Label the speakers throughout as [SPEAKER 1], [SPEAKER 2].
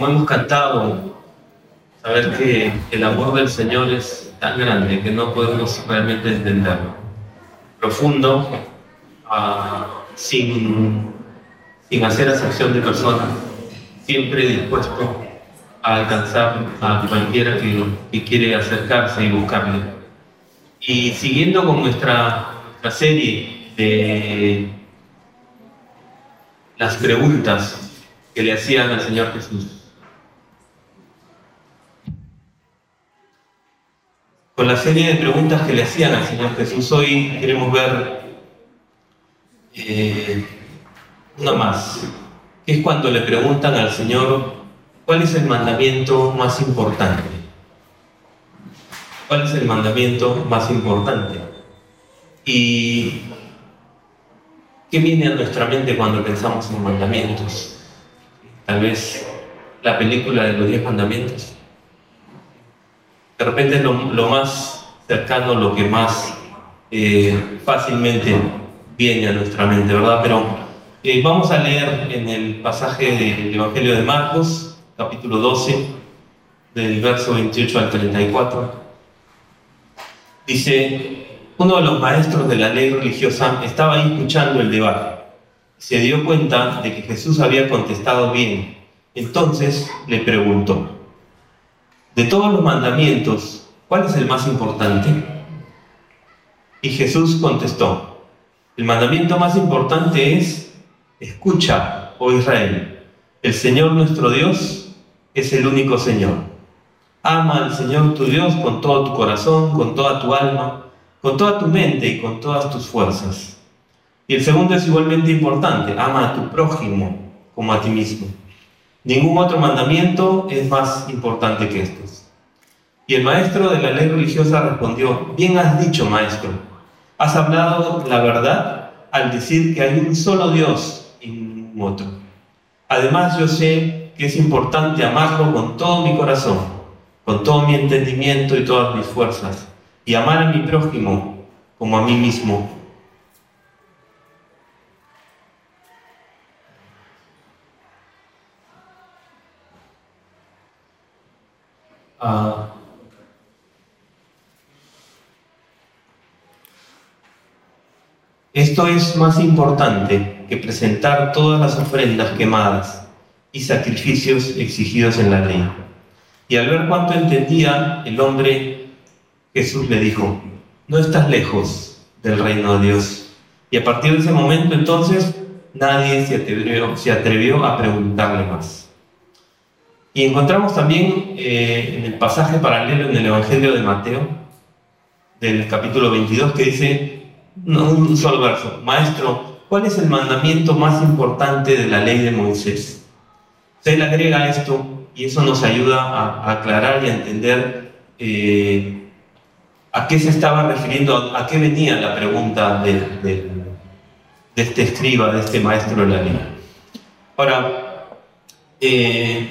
[SPEAKER 1] Como hemos cantado, saber que el amor del Señor es tan grande que no podemos realmente entenderlo. Profundo, ah, sin, sin hacer acepción de personas, siempre dispuesto a alcanzar a cualquiera que, que quiere acercarse y buscarle. Y siguiendo con nuestra serie de las preguntas que le hacían al Señor Jesús. Con la serie de preguntas que le hacían al Señor Jesús, hoy queremos ver eh, una más, que es cuando le preguntan al Señor cuál es el mandamiento más importante. ¿Cuál es el mandamiento más importante? Y ¿Qué viene a nuestra mente cuando pensamos en mandamientos? Tal vez la película de los diez mandamientos. De repente es lo, más cercano, lo que más eh, fácilmente viene a nuestra mente, ¿verdad? Pero eh, vamos a leer en el pasaje del Evangelio de Marcos, capítulo 12, del verso 28 al 34. Dice, uno de los maestros de la ley religiosa estaba ahí escuchando el debate. Se dio cuenta de que Jesús había contestado bien. Entonces le preguntó, de todos los mandamientos, ¿cuál es el más importante? Y Jesús contestó, el mandamiento más importante es, escucha, oh Israel, el Señor nuestro Dios es el único Señor. Ama al Señor tu Dios con todo tu corazón, con toda tu alma con toda tu mente y con todas tus fuerzas. Y el segundo es igualmente importante, ama a tu prójimo como a ti mismo. Ningún otro mandamiento es más importante que estos. Y el maestro de la ley religiosa respondió, bien has dicho, maestro, has hablado la verdad al decir que hay un solo Dios y ningún otro. Además yo sé que es importante amarlo con todo mi corazón, con todo mi entendimiento y todas mis fuerzas y amar a mi prójimo como a mí mismo. Ah. esto es más importante que presentar todas las ofrendas quemadas y sacrificios exigidos en la ley. Y al ver cuánto entendía el hombre Jesús le dijo, no estás lejos del reino de Dios. Y a partir de ese momento entonces nadie se atrevió, se atrevió a preguntarle más. Y encontramos también eh, en el pasaje paralelo en el Evangelio de Mateo, del capítulo 22, que dice, no, un solo verso, Maestro, ¿cuál es el mandamiento más importante de la ley de Moisés? Se le agrega esto y eso nos ayuda a, aclarar y a entender eh, ¿A qué se estaba refiriendo? ¿A qué venía la pregunta de, este escriba, de este maestro de la ley? Ahora, eh,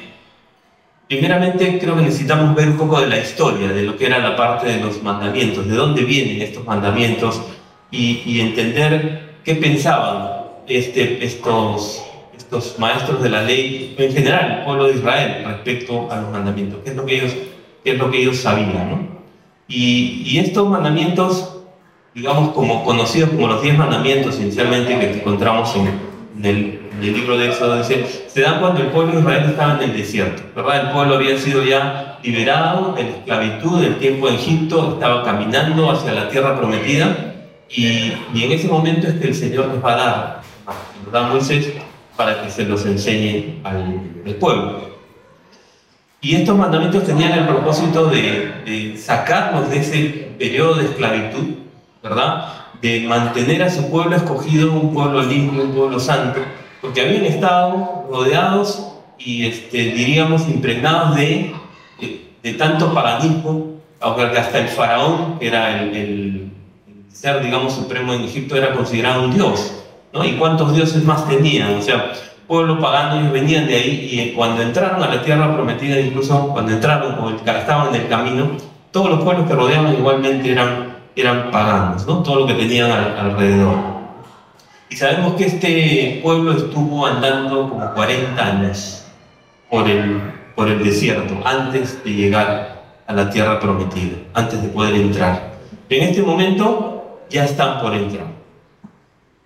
[SPEAKER 1] primeramente creo que necesitamos ver un poco de la historia, de lo que era la parte de los mandamientos, de dónde vienen estos mandamientos y, entender qué pensaban este, estos, estos maestros de la ley, en general el pueblo de Israel, respecto a los mandamientos, qué es lo que ellos, qué es lo que ellos sabían. ¿no? Y, estos mandamientos, digamos, como conocidos como los diez mandamientos inicialmente que encontramos en, el, libro de Éxodo, dice, se dan cuando el pueblo de Israel estaba en el desierto, ¿verdad? El pueblo había sido ya liberado de la esclavitud del tiempo de Egipto, estaba caminando hacia la tierra prometida y, en ese momento es que el Señor les va a dar, nos da Moisés para que se los enseñe al pueblo. Y estos mandamientos tenían el propósito de, sacarnos de ese periodo de esclavitud, ¿verdad? De mantener a su pueblo escogido un pueblo limpio, un pueblo santo, porque habían estado rodeados y este, diríamos impregnados de, de, tanto paganismo, aunque hasta el faraón, que era el, el, ser, digamos, supremo en Egipto, era considerado un dios, ¿no? ¿Y cuántos dioses más tenían? O sea, pueblo pagano, ellos venían de ahí y cuando entraron a la tierra prometida, incluso cuando entraron o estaban en el camino, todos los pueblos que rodeaban igualmente eran, eran paganos, ¿no? todo lo que tenían alrededor. Y sabemos que este pueblo estuvo andando como 40 años por el, por el desierto antes de llegar a la tierra prometida, antes de poder entrar. En este momento ya están por entrar.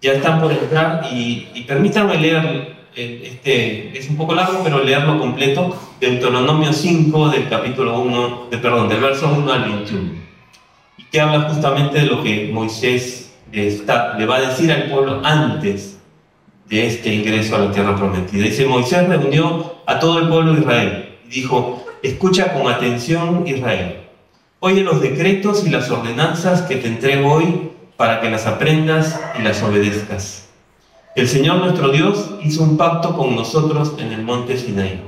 [SPEAKER 1] Ya están por entrar y, y permítanme leer, este, es un poco largo, pero leerlo completo, Deuteronomio 5 del capítulo 1, de, perdón, del verso 1 al 21, y que habla justamente de lo que Moisés le va a decir al pueblo antes de este ingreso a la tierra prometida. Dice, Moisés reunió a todo el pueblo de Israel y dijo, escucha con atención Israel, oye los decretos y las ordenanzas que te entrego hoy para que las aprendas y las obedezcas. El Señor nuestro Dios hizo un pacto con nosotros en el monte Sinaí.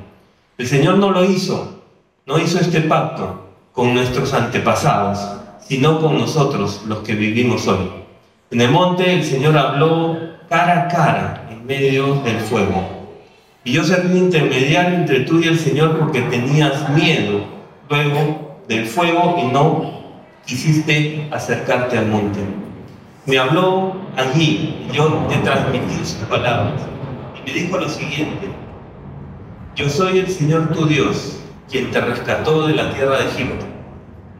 [SPEAKER 1] El Señor no lo hizo, no hizo este pacto con nuestros antepasados, sino con nosotros, los que vivimos hoy. En el monte el Señor habló cara a cara en medio del fuego. Y yo serví intermediario entre tú y el Señor porque tenías miedo luego del fuego y no quisiste acercarte al monte. Me habló allí y yo te transmití sus palabras. Y me dijo lo siguiente, yo soy el Señor tu Dios, quien te rescató de la tierra de Egipto,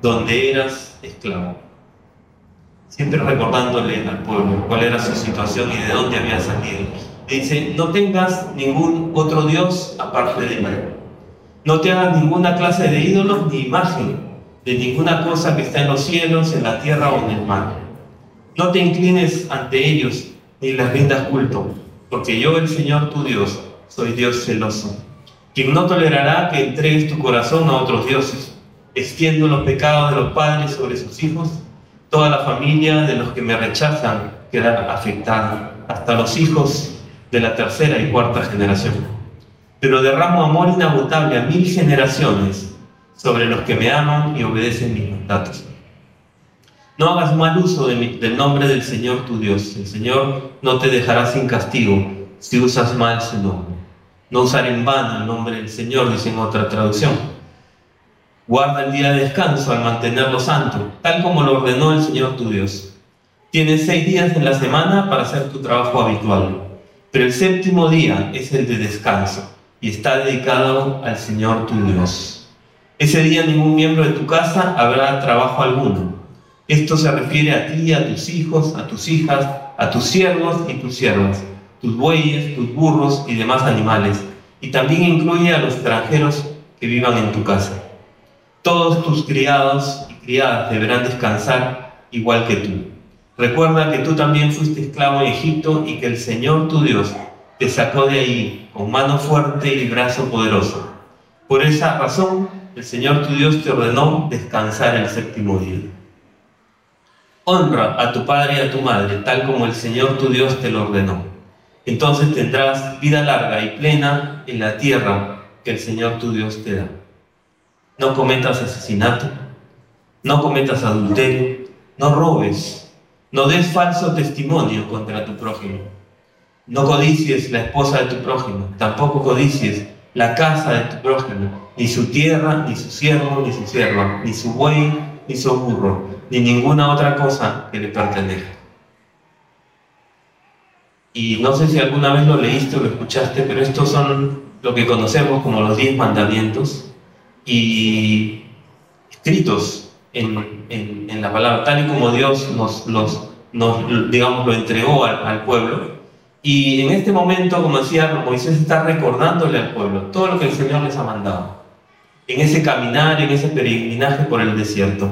[SPEAKER 1] donde eras esclavo siempre recordándole al pueblo cuál era su situación y de dónde había salido. dice, no tengas ningún otro Dios aparte de mí. No te hagas ninguna clase de ídolos ni imagen de ninguna cosa que está en los cielos, en la tierra o en el mar. No te inclines ante ellos ni les rindas culto, porque yo, el Señor tu Dios, soy Dios celoso, quien no tolerará que entregues tu corazón a otros dioses, extiendo los pecados de los padres sobre sus hijos Toda la familia de los que me rechazan queda afectada, hasta los hijos de la tercera y cuarta generación. Pero derramo amor inagotable a mil generaciones sobre los que me aman y obedecen mis mandatos. No hagas mal uso del nombre del Señor tu Dios. El Señor no te dejará sin castigo si usas mal su nombre. No usar en vano el nombre del Señor, dice en otra traducción Guarda el día de descanso al mantenerlo santo, tal como lo ordenó el Señor tu Dios. Tienes seis días en la semana para hacer tu trabajo habitual, pero el séptimo día es el de descanso y está dedicado al Señor tu Dios. Ese día ningún miembro de tu casa habrá trabajo alguno. Esto se refiere a ti, a tus hijos, a tus hijas, a tus siervos y tus siervas, tus bueyes, tus burros y demás animales, y también incluye a los extranjeros que vivan en tu casa. Todos tus criados y criadas deberán descansar igual que tú. Recuerda que tú también fuiste esclavo en Egipto y que el Señor tu Dios te sacó de ahí con mano fuerte y brazo poderoso. Por esa razón, el Señor tu Dios te ordenó descansar el séptimo día. Honra a tu padre y a tu madre, tal como el Señor tu Dios te lo ordenó. Entonces tendrás vida larga y plena en la tierra que el Señor tu Dios te da no cometas asesinato, no cometas adulterio, no robes, no des falso testimonio contra tu prójimo, no codicies la esposa de tu prójimo, tampoco codicies la casa de tu prójimo, ni su tierra, ni su siervo, ni su sierva, ni su buey, ni su burro, ni ninguna otra cosa que le pertenezca. Y no sé si alguna vez lo leíste o lo escuchaste, pero estos son lo que conocemos como los diez mandamientos y escritos en, en, la palabra, tal y como Dios nos, nos digamos, lo entregó al, pueblo. Y en este momento, como decía, Moisés está recordándole al pueblo todo lo que el Señor les ha mandado, en ese caminar, en ese peregrinaje por el desierto.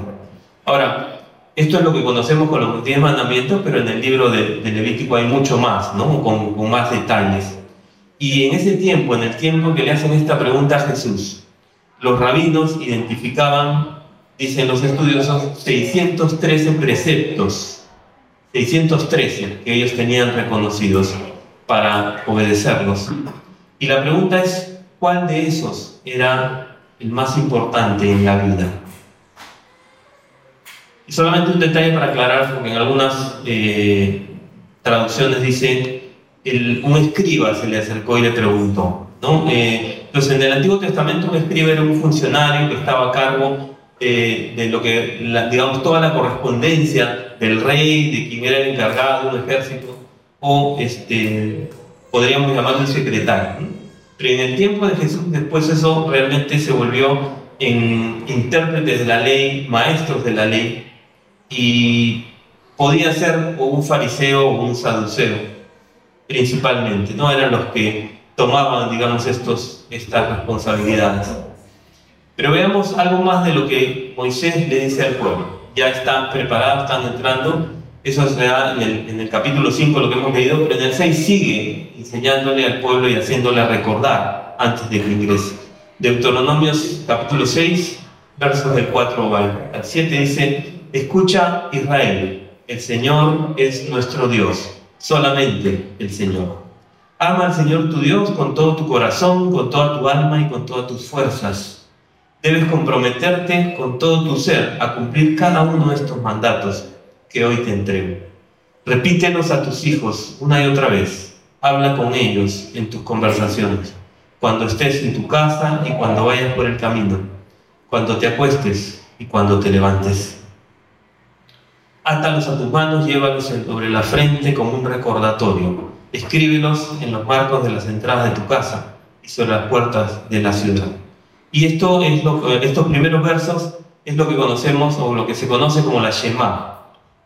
[SPEAKER 1] Ahora, esto es lo que conocemos con los diez mandamientos, pero en el libro de, de Levítico hay mucho más, ¿no? con, con más detalles. Y en ese tiempo, en el tiempo que le hacen esta pregunta a Jesús, los rabinos identificaban, dicen los estudiosos, 613 preceptos, 613 que ellos tenían reconocidos para obedecerlos. Y la pregunta es, ¿cuál de esos era el más importante en la vida? Y solamente un detalle para aclarar, porque en algunas eh, traducciones dice, un escriba se le acercó y le preguntó, ¿no? Eh, entonces, en el Antiguo Testamento un escriba era un funcionario que estaba a cargo eh, de lo que, digamos, toda la correspondencia del rey, de quien era el encargado de un ejército o este, podríamos llamarlo secretario. Pero en el tiempo de Jesús, después eso realmente se volvió en intérpretes de la ley, maestros de la ley, y podía ser o un fariseo o un saduceo, principalmente, no eran los que tomaban, digamos, estos, estas responsabilidades. Pero veamos algo más de lo que Moisés le dice al pueblo. Ya están preparados, están entrando. Eso se da en el, en el capítulo 5, lo que hemos leído, pero en el 6 sigue enseñándole al pueblo y haciéndole recordar antes de que ingrese. Deuteronomios capítulo 6, versos del 4 al 7 dice, escucha Israel, el Señor es nuestro Dios, solamente el Señor. Ama al Señor tu Dios con todo tu corazón, con toda tu alma y con todas tus fuerzas. Debes comprometerte con todo tu ser a cumplir cada uno de estos mandatos que hoy te entrego. Repítelos a tus hijos una y otra vez. Habla con ellos en tus conversaciones, cuando estés en tu casa y cuando vayas por el camino, cuando te acuestes y cuando te levantes. Átalos a tus manos, llévalos sobre la frente como un recordatorio. Escríbelos en los marcos de las entradas de tu casa y sobre las puertas de la ciudad. Y esto es lo, estos primeros versos es lo que conocemos o lo que se conoce como la Shema.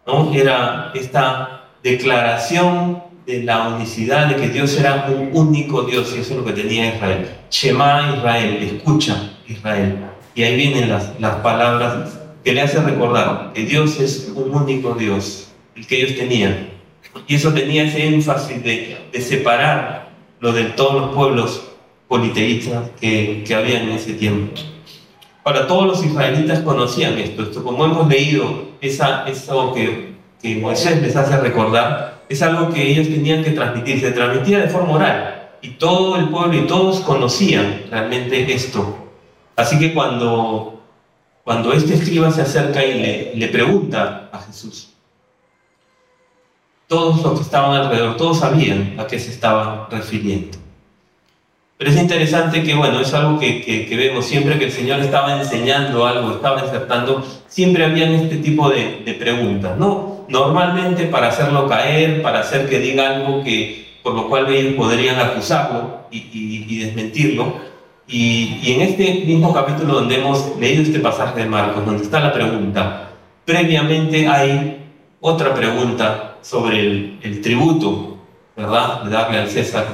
[SPEAKER 1] ¿no? Era esta declaración de la unicidad, de que Dios era un único Dios, y eso es lo que tenía Israel. Shema Israel, escucha Israel. Y ahí vienen las, las palabras que le hace recordar que Dios es un único Dios, el que ellos tenían. Y eso tenía ese énfasis de, separar lo de todos los pueblos politeístas que, que había en ese tiempo. Ahora, todos los israelitas conocían esto, esto como hemos leído, esa, eso que, que Moisés les hace recordar, es algo que ellos tenían que transmitir, se transmitía de forma oral, y todo el pueblo y todos conocían realmente esto. Así que cuando cuando este escriba se acerca y le pregunta a Jesús, todos los que estaban alrededor, todos sabían a qué se estaba refiriendo. Pero es interesante que, bueno, es algo que, que, vemos siempre que el Señor estaba enseñando algo, estaba insertando, siempre habían este tipo de, de, preguntas, ¿no? Normalmente para hacerlo caer, para hacer que diga algo que, por lo cual ellos podrían acusarlo y, y, y desmentirlo, y, en este mismo capítulo donde hemos leído este pasaje de Marcos, donde está la pregunta, previamente hay otra pregunta sobre el, tributo, ¿verdad? De darle al César.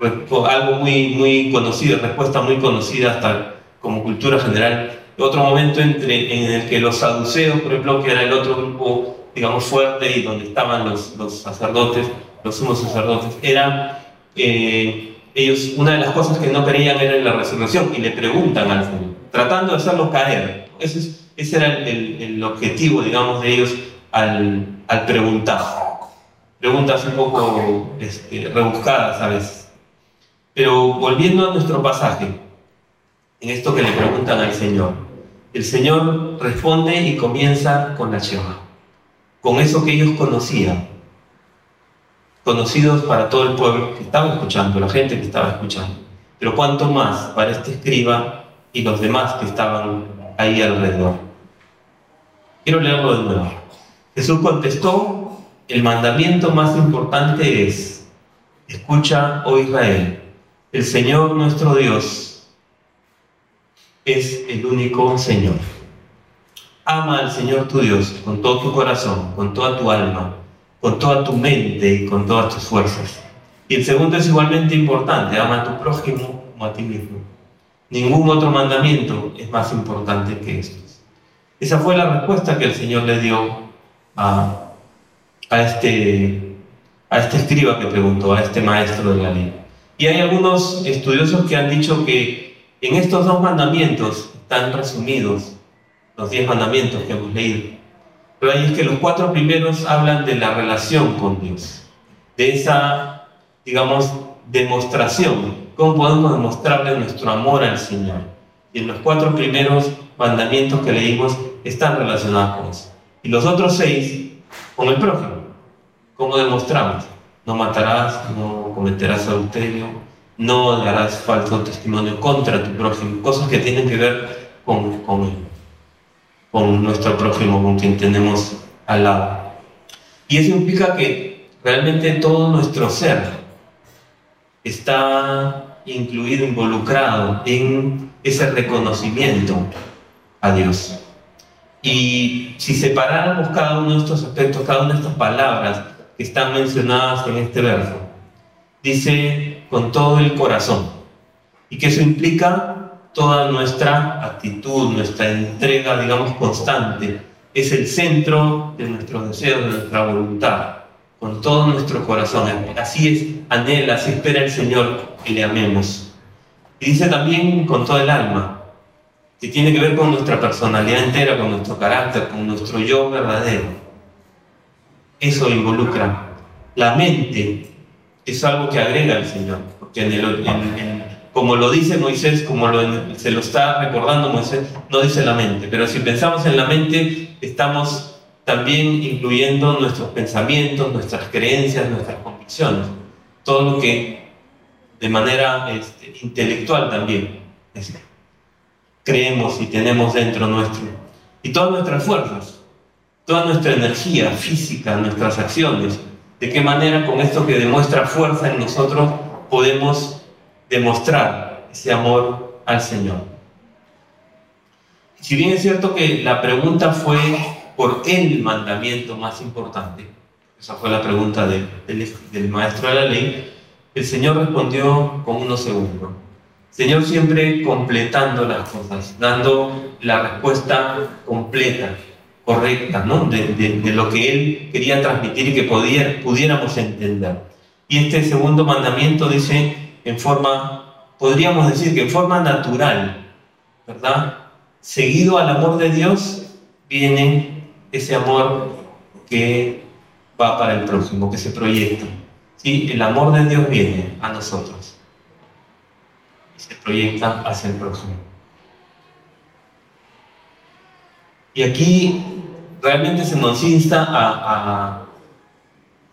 [SPEAKER 1] Algo muy, muy conocido, respuesta muy conocida hasta como cultura general. Otro momento en el que los saduceos, por ejemplo, que era el otro grupo, digamos, fuerte y donde estaban los, sacerdotes, los sumos sacerdotes, eran... Eh, ellos, una de las cosas que no creían era la resurrección y le preguntan al Señor, tratando de hacerlo caer. Ese, era el, el, objetivo, digamos, de ellos al, al preguntar. Preguntas un poco este, rebuscadas a veces. Pero volviendo a nuestro pasaje, en esto que le preguntan al Señor, el Señor responde y comienza con la Shema, con eso que ellos conocían, conocidos para todo el pueblo que estaba escuchando, la gente que estaba escuchando. Pero cuánto más para este escriba y los demás que estaban ahí alrededor. Quiero leerlo de nuevo. Jesús contestó, el mandamiento más importante es, escucha, oh Israel, el Señor nuestro Dios es el único Señor. Ama al Señor tu Dios con todo tu corazón, con toda tu alma con toda tu mente y con todas tus fuerzas. Y el segundo es igualmente importante, ama a tu prójimo como a ti mismo. Ningún otro mandamiento es más importante que estos. Esa fue la respuesta que el Señor le dio a, a, este, a este escriba que preguntó, a este maestro de la ley. Y hay algunos estudiosos que han dicho que en estos dos mandamientos están resumidos los diez mandamientos que hemos leído. Pero ahí es que los cuatro primeros hablan de la relación con Dios, de esa, digamos, demostración, cómo podemos demostrarle nuestro amor al Señor. Y en los cuatro primeros mandamientos que leímos están relacionados con eso. Y los otros seis con el prójimo. ¿Cómo demostramos? No matarás, no cometerás adulterio, no darás falso testimonio contra tu prójimo, cosas que tienen que ver con, con nuestro prójimo, con quien tenemos al lado. Y eso implica que realmente todo nuestro ser está incluido, involucrado en ese reconocimiento a Dios. Y si separáramos cada uno de estos aspectos, cada una de estas palabras que están mencionadas en este verso, dice con todo el corazón, y que eso implica toda nuestra actitud, nuestra entrega, digamos, constante, es el centro de nuestros deseos, de nuestra voluntad, con todo nuestro corazón. Así es, anhela, así espera el Señor que le amemos. Y dice también con todo el alma, que tiene que ver con nuestra personalidad entera, con nuestro carácter, con nuestro yo verdadero. Eso involucra. La mente es algo que agrega el Señor, porque como lo dice Moisés, como se lo está recordando Moisés, no dice la mente, pero si pensamos en la mente, estamos también incluyendo nuestros pensamientos, nuestras creencias, nuestras convicciones, todo lo que de manera este, intelectual también creemos y tenemos dentro nuestro. Y todas nuestras fuerzas, toda nuestra energía física, nuestras acciones, de qué manera con esto que demuestra fuerza en nosotros podemos demostrar ese amor al Señor. Si bien es cierto que la pregunta fue por el mandamiento más importante, esa fue la pregunta del, del maestro de la ley, el Señor respondió con unos segundos. Señor siempre completando las cosas, dando la respuesta completa, correcta, ¿no? de, lo que Él quería transmitir y que pudiéramos entender. Y este segundo mandamiento dice en forma, podríamos decir que en forma natural, ¿verdad? Seguido al amor de Dios viene ese amor que va para el próximo, que se proyecta. ¿sí? El amor de Dios viene a nosotros se proyecta hacia el próximo. Y aquí realmente se nos insta a,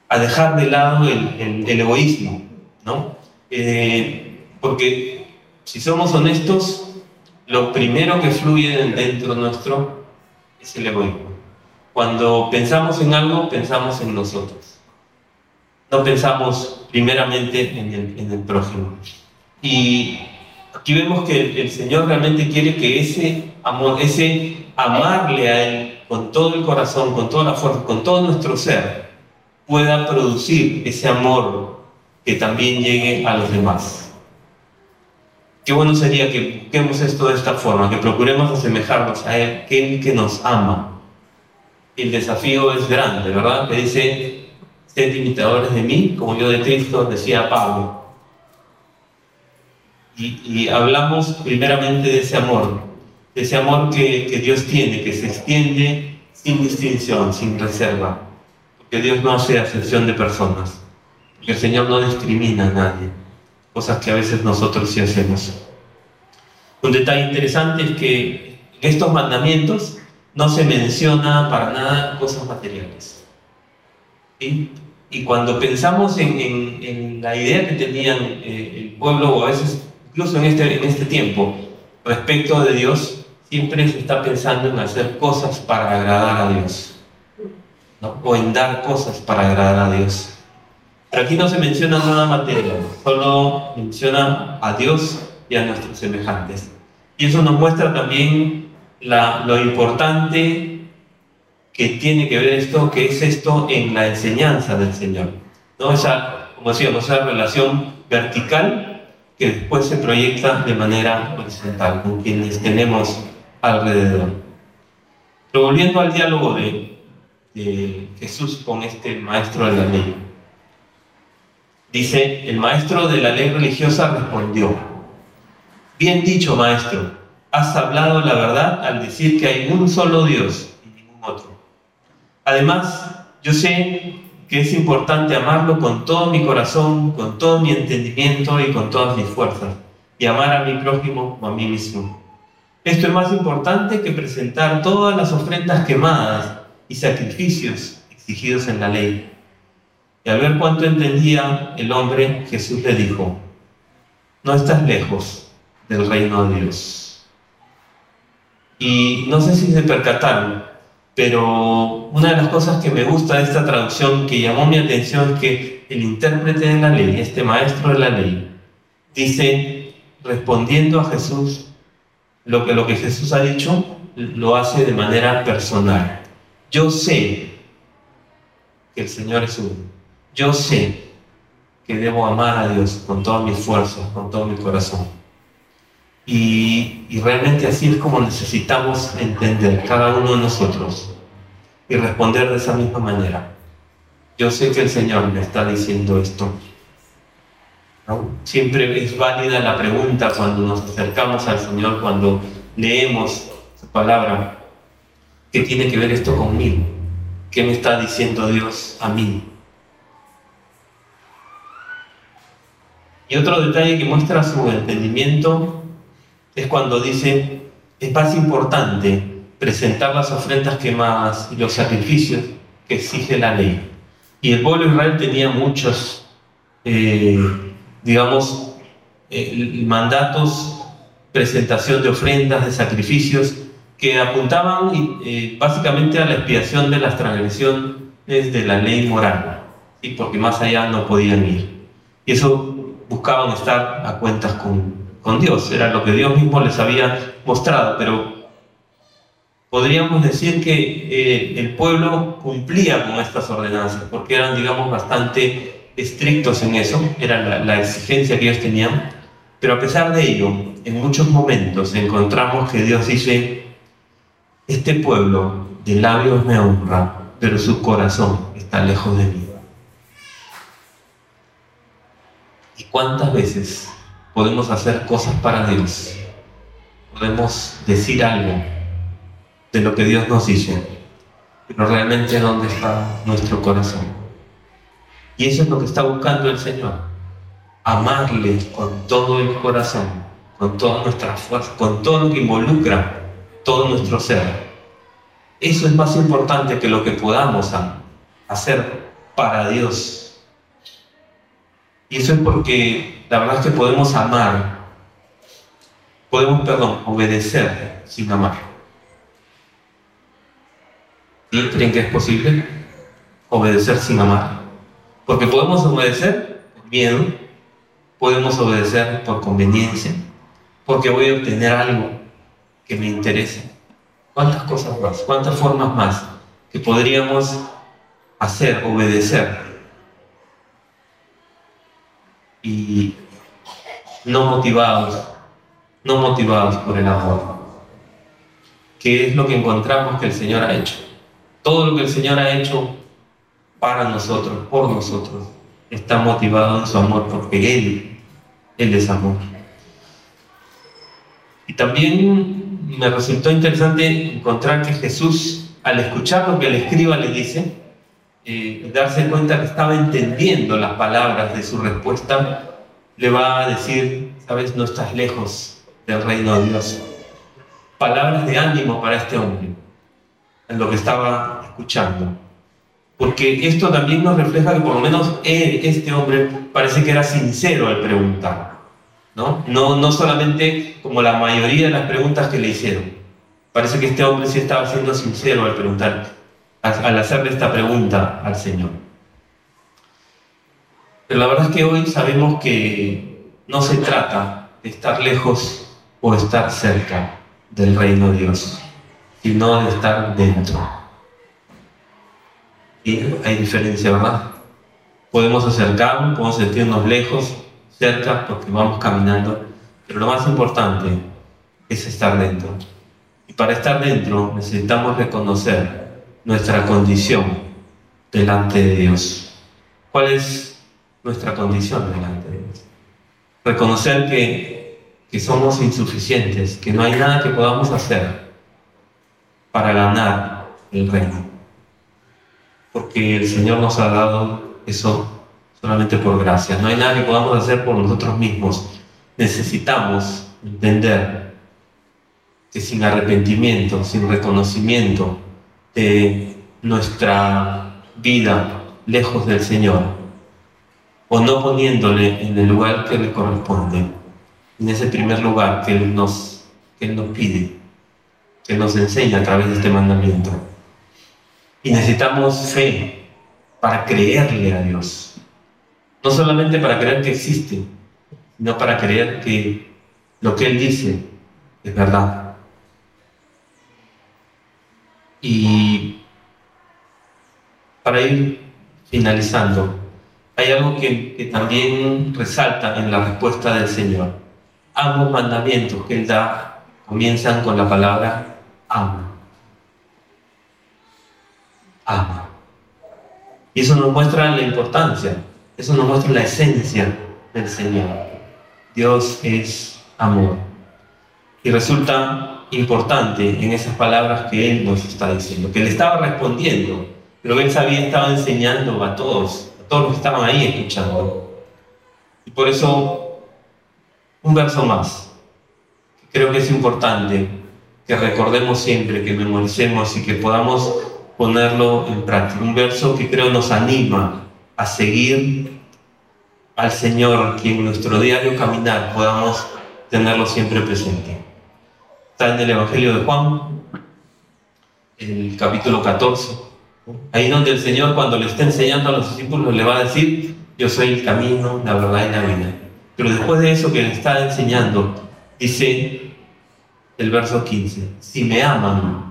[SPEAKER 1] a, dejar de lado el, el, egoísmo, ¿no? Eh, porque si somos honestos, lo primero que fluye dentro nuestro es el egoísmo. Cuando pensamos en algo, pensamos en nosotros. No pensamos primeramente en el, en el prójimo. Y Aquí vemos que el, Señor realmente quiere que ese amor, ese amarle a Él con todo el corazón, con toda la fuerza, con todo nuestro ser, pueda producir ese amor que también llegue a los demás. Qué bueno sería que busquemos esto de esta forma, que procuremos asemejarnos a Él, que Él que nos ama. El desafío es grande, ¿verdad? Que dice, sed imitadores de mí, como yo de Cristo, decía Pablo y, hablamos primeramente de ese amor, ese amor que, que Dios tiene, que se extiende sin distinción, sin reserva, porque Dios no hace acepción de personas, porque el Señor no discrimina a nadie, cosas que a veces nosotros sí hacemos. Un detalle interesante es que en estos mandamientos no se menciona para nada cosas materiales. Y cuando pensamos en, en, la idea que tenían eh, el pueblo, o a veces incluso en este, en este tiempo, respecto de Dios, siempre se está pensando en hacer cosas para agradar a Dios, o en dar cosas para agradar a Dios. Pero aquí no se menciona nada material, solo menciona a Dios y a nuestros semejantes. Y eso nos muestra también la, lo importante que tiene que ver esto, que es esto en la enseñanza del Señor. ¿no? Esa, como decíamos, esa relación vertical que después se proyecta de manera horizontal con quienes tenemos alrededor. Pero volviendo al diálogo de, Jesús con este maestro de la ley, dice, el maestro de la ley religiosa respondió, bien dicho maestro, has hablado la verdad al decir que hay un solo Dios y ningún otro. Además, yo sé que es importante amarlo con todo mi corazón, con todo mi entendimiento y con todas mis fuerzas, y amar a mi prójimo como a mí mismo. Esto es más importante que presentar todas las ofrendas quemadas y sacrificios exigidos en la ley. Y al ver cuánto entendía el hombre, Jesús le dijo, no estás lejos del reino de Dios. Y no sé si se percataron, pero una de las cosas que me gusta de esta traducción que llamó mi atención es que el intérprete de la ley, este maestro de la ley, dice, respondiendo a Jesús, lo que, lo que Jesús ha dicho, lo hace de manera personal. Yo sé que el Señor es uno. Yo sé que debo amar a Dios con todas mis fuerzas, con todo mi corazón. Y, y, realmente así es como necesitamos entender cada uno de nosotros y responder de esa misma manera. Yo sé que el Señor me está diciendo esto. Siempre es válida la pregunta cuando nos acercamos al Señor, cuando leemos su palabra, ¿qué tiene que ver esto conmigo? ¿Qué me está diciendo Dios a mí? Y otro detalle que muestra su entendimiento es cuando dice, es más importante presentar las ofrendas quemadas y los sacrificios que exige la ley. Y el pueblo de Israel tenía muchos, eh, digamos, eh, mandatos, presentación de ofrendas, de sacrificios, que apuntaban eh, básicamente a la expiación de las transgresiones de la ley moral, porque más allá no podían ir. Y eso buscaban estar a cuentas con, con Dios, era lo que Dios mismo les había mostrado, pero podríamos decir que eh, el pueblo cumplía con estas ordenanzas, porque eran, digamos, bastante estrictos en eso, era la, exigencia que ellos tenían, pero a pesar de ello, en muchos momentos encontramos que Dios dice, este pueblo de labios me honra, pero su corazón está lejos de mí. ¿Y cuántas veces podemos hacer cosas para Dios? Podemos decir algo de lo que Dios nos dice, pero realmente dónde está nuestro corazón. Y eso es lo que está buscando el Señor. Amarle con todo el corazón, con toda nuestra fuerza, con todo lo que involucra todo nuestro ser. Eso es más importante que lo que podamos hacer para Dios y eso es porque la verdad es que podemos amar, podemos, perdón, obedecer sin amar. ¿Y creen que es posible obedecer sin amar? Porque podemos obedecer por miedo, podemos obedecer por conveniencia, porque voy a obtener algo que me interese. ¿Cuántas cosas más? ¿Cuántas formas más que podríamos hacer, obedecer y no motivados, no motivados por el amor. ¿Qué es lo que encontramos que el Señor ha hecho? Todo lo que el Señor ha hecho para nosotros, por nosotros, está motivado en su amor porque Él, Él es amor. Y también me resultó interesante encontrar que Jesús, al escuchar lo que el escriba le dice, eh, darse cuenta que estaba entendiendo las palabras de su respuesta, le va a decir, sabes, no estás lejos del reino de Dios. Palabras de ánimo para este hombre, en lo que estaba escuchando. Porque esto también nos refleja que por lo menos él, este hombre, parece que era sincero al preguntar. ¿no? No, no solamente como la mayoría de las preguntas que le hicieron. Parece que este hombre sí estaba siendo sincero al preguntar al hacerle esta pregunta al Señor. Pero la verdad es que hoy sabemos que no se trata de estar lejos o estar cerca del reino de Dios, sino de estar dentro. Y hay diferencia, ¿verdad? Podemos acercarnos, podemos sentirnos lejos, cerca, porque vamos caminando, pero lo más importante es estar dentro. Y para estar dentro necesitamos reconocer nuestra condición delante de Dios. ¿Cuál es nuestra condición delante de Dios? Reconocer que, que somos insuficientes, que no hay nada que podamos hacer para ganar el reino. Porque el Señor nos ha dado eso solamente por gracia. No hay nada que podamos hacer por nosotros mismos. Necesitamos entender que sin arrepentimiento, sin reconocimiento, de nuestra vida lejos del Señor o no poniéndole en el lugar que le corresponde, en ese primer lugar que Él nos, que nos pide, que nos enseña a través de este mandamiento. Y necesitamos fe para creerle a Dios. No solamente para creer que existe, sino para creer que lo que Él dice es verdad. Y para ir finalizando, hay algo que, también resalta en la respuesta del Señor. Ambos mandamientos que Él da comienzan con la palabra ama. Ama. Y eso nos muestra la importancia, eso nos muestra la esencia del Señor. Dios es amor. Y resulta importante en esas palabras que Él nos está diciendo, que le estaba respondiendo, pero Él sabía, estaba enseñando a todos, a todos los que estaban ahí escuchando. Y por eso, un verso más, creo que es importante que recordemos siempre, que memoricemos y que podamos ponerlo en práctica. Un verso que creo nos anima a seguir al Señor, que en nuestro diario caminar podamos tenerlo siempre presente. Está en el Evangelio de Juan, el capítulo 14, ahí donde el Señor cuando le está enseñando a los discípulos le va a decir, yo soy el camino, la verdad y la vida. Pero después de eso que le está enseñando, dice el verso 15, si me aman,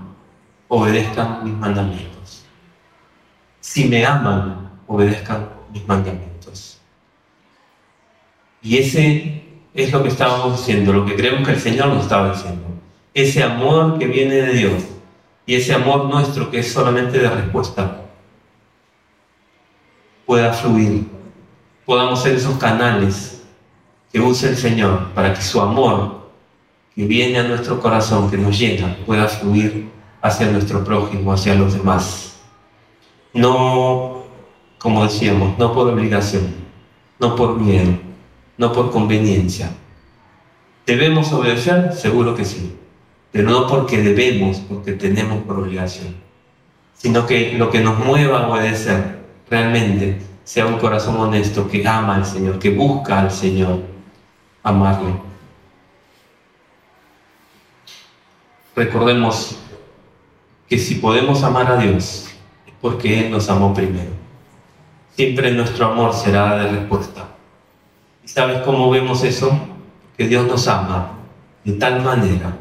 [SPEAKER 1] obedezcan mis mandamientos. Si me aman, obedezcan mis mandamientos. Y ese es lo que estábamos diciendo, lo que creemos que el Señor nos estaba diciendo. Ese amor que viene de Dios y ese amor nuestro que es solamente de respuesta pueda fluir, podamos ser esos canales que use el Señor para que su amor que viene a nuestro corazón, que nos llena, pueda fluir hacia nuestro prójimo, hacia los demás. No, como decíamos, no por obligación, no por miedo, no por conveniencia. ¿Debemos obedecer? Seguro que sí, pero no porque debemos, porque tenemos por obligación, sino que lo que nos mueva a obedecer realmente sea un corazón honesto que ama al Señor, que busca al Señor amarle. Recordemos que si podemos amar a Dios es porque Él nos amó primero. Siempre nuestro amor será de respuesta. ¿Sabes cómo vemos eso? Que Dios nos ama de tal manera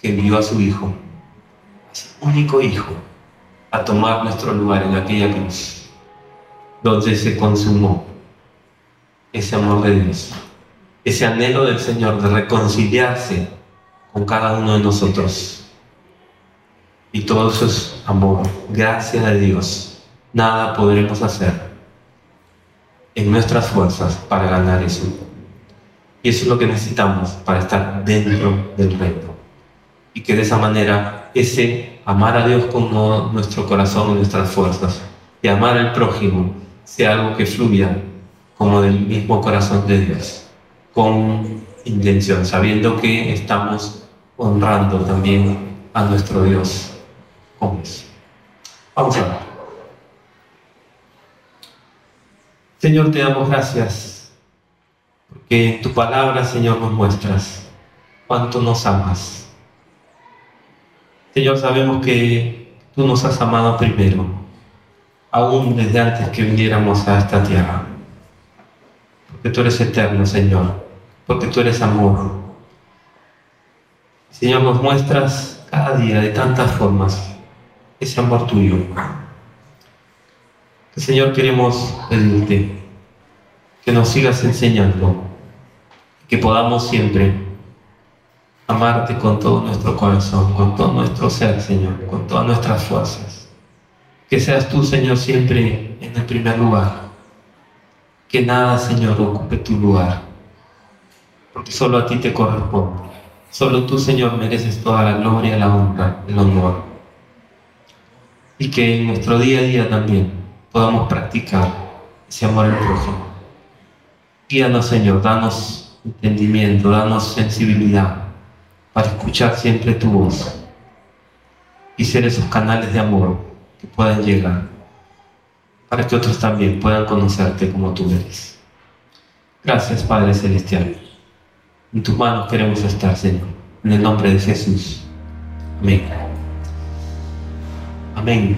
[SPEAKER 1] que envió a su Hijo, a su único Hijo, a tomar nuestro lugar en aquella cruz, donde se consumó ese amor de Dios, ese anhelo del Señor de reconciliarse con cada uno de nosotros. Y todo eso es amor, gracias a Dios. Nada podremos hacer en nuestras fuerzas para ganar eso. Y eso es lo que necesitamos para estar dentro del reino. Y que de esa manera ese amar a Dios con nuestro corazón y nuestras fuerzas y amar al prójimo sea algo que fluya como del mismo corazón de Dios, con intención, sabiendo que estamos honrando también a nuestro Dios eso. Vamos a ver. Señor, te damos gracias, porque en tu palabra, Señor, nos muestras cuánto nos amas. Señor, sabemos que tú nos has amado primero, aún desde antes que viniéramos a esta tierra, porque tú eres eterno, Señor, porque tú eres amor. Señor, nos muestras cada día de tantas formas ese amor tuyo. Señor, queremos pedirte que nos sigas enseñando, que podamos siempre amarte con todo nuestro corazón, con todo nuestro ser, Señor, con todas nuestras fuerzas. Que seas tú, Señor, siempre en el primer lugar. Que nada, Señor, ocupe tu lugar, porque solo a ti te corresponde. Solo tú, Señor, mereces toda la gloria, la honra, el honor. Y que en nuestro día a día también podamos practicar ese amor al prójimo. Guíanos, Señor, danos entendimiento, danos sensibilidad para escuchar siempre tu voz y ser esos canales de amor que puedan llegar para que otros también puedan conocerte como tú eres. Gracias, Padre Celestial. En tus manos queremos estar, Señor. En el nombre de Jesús. Amén. Amém.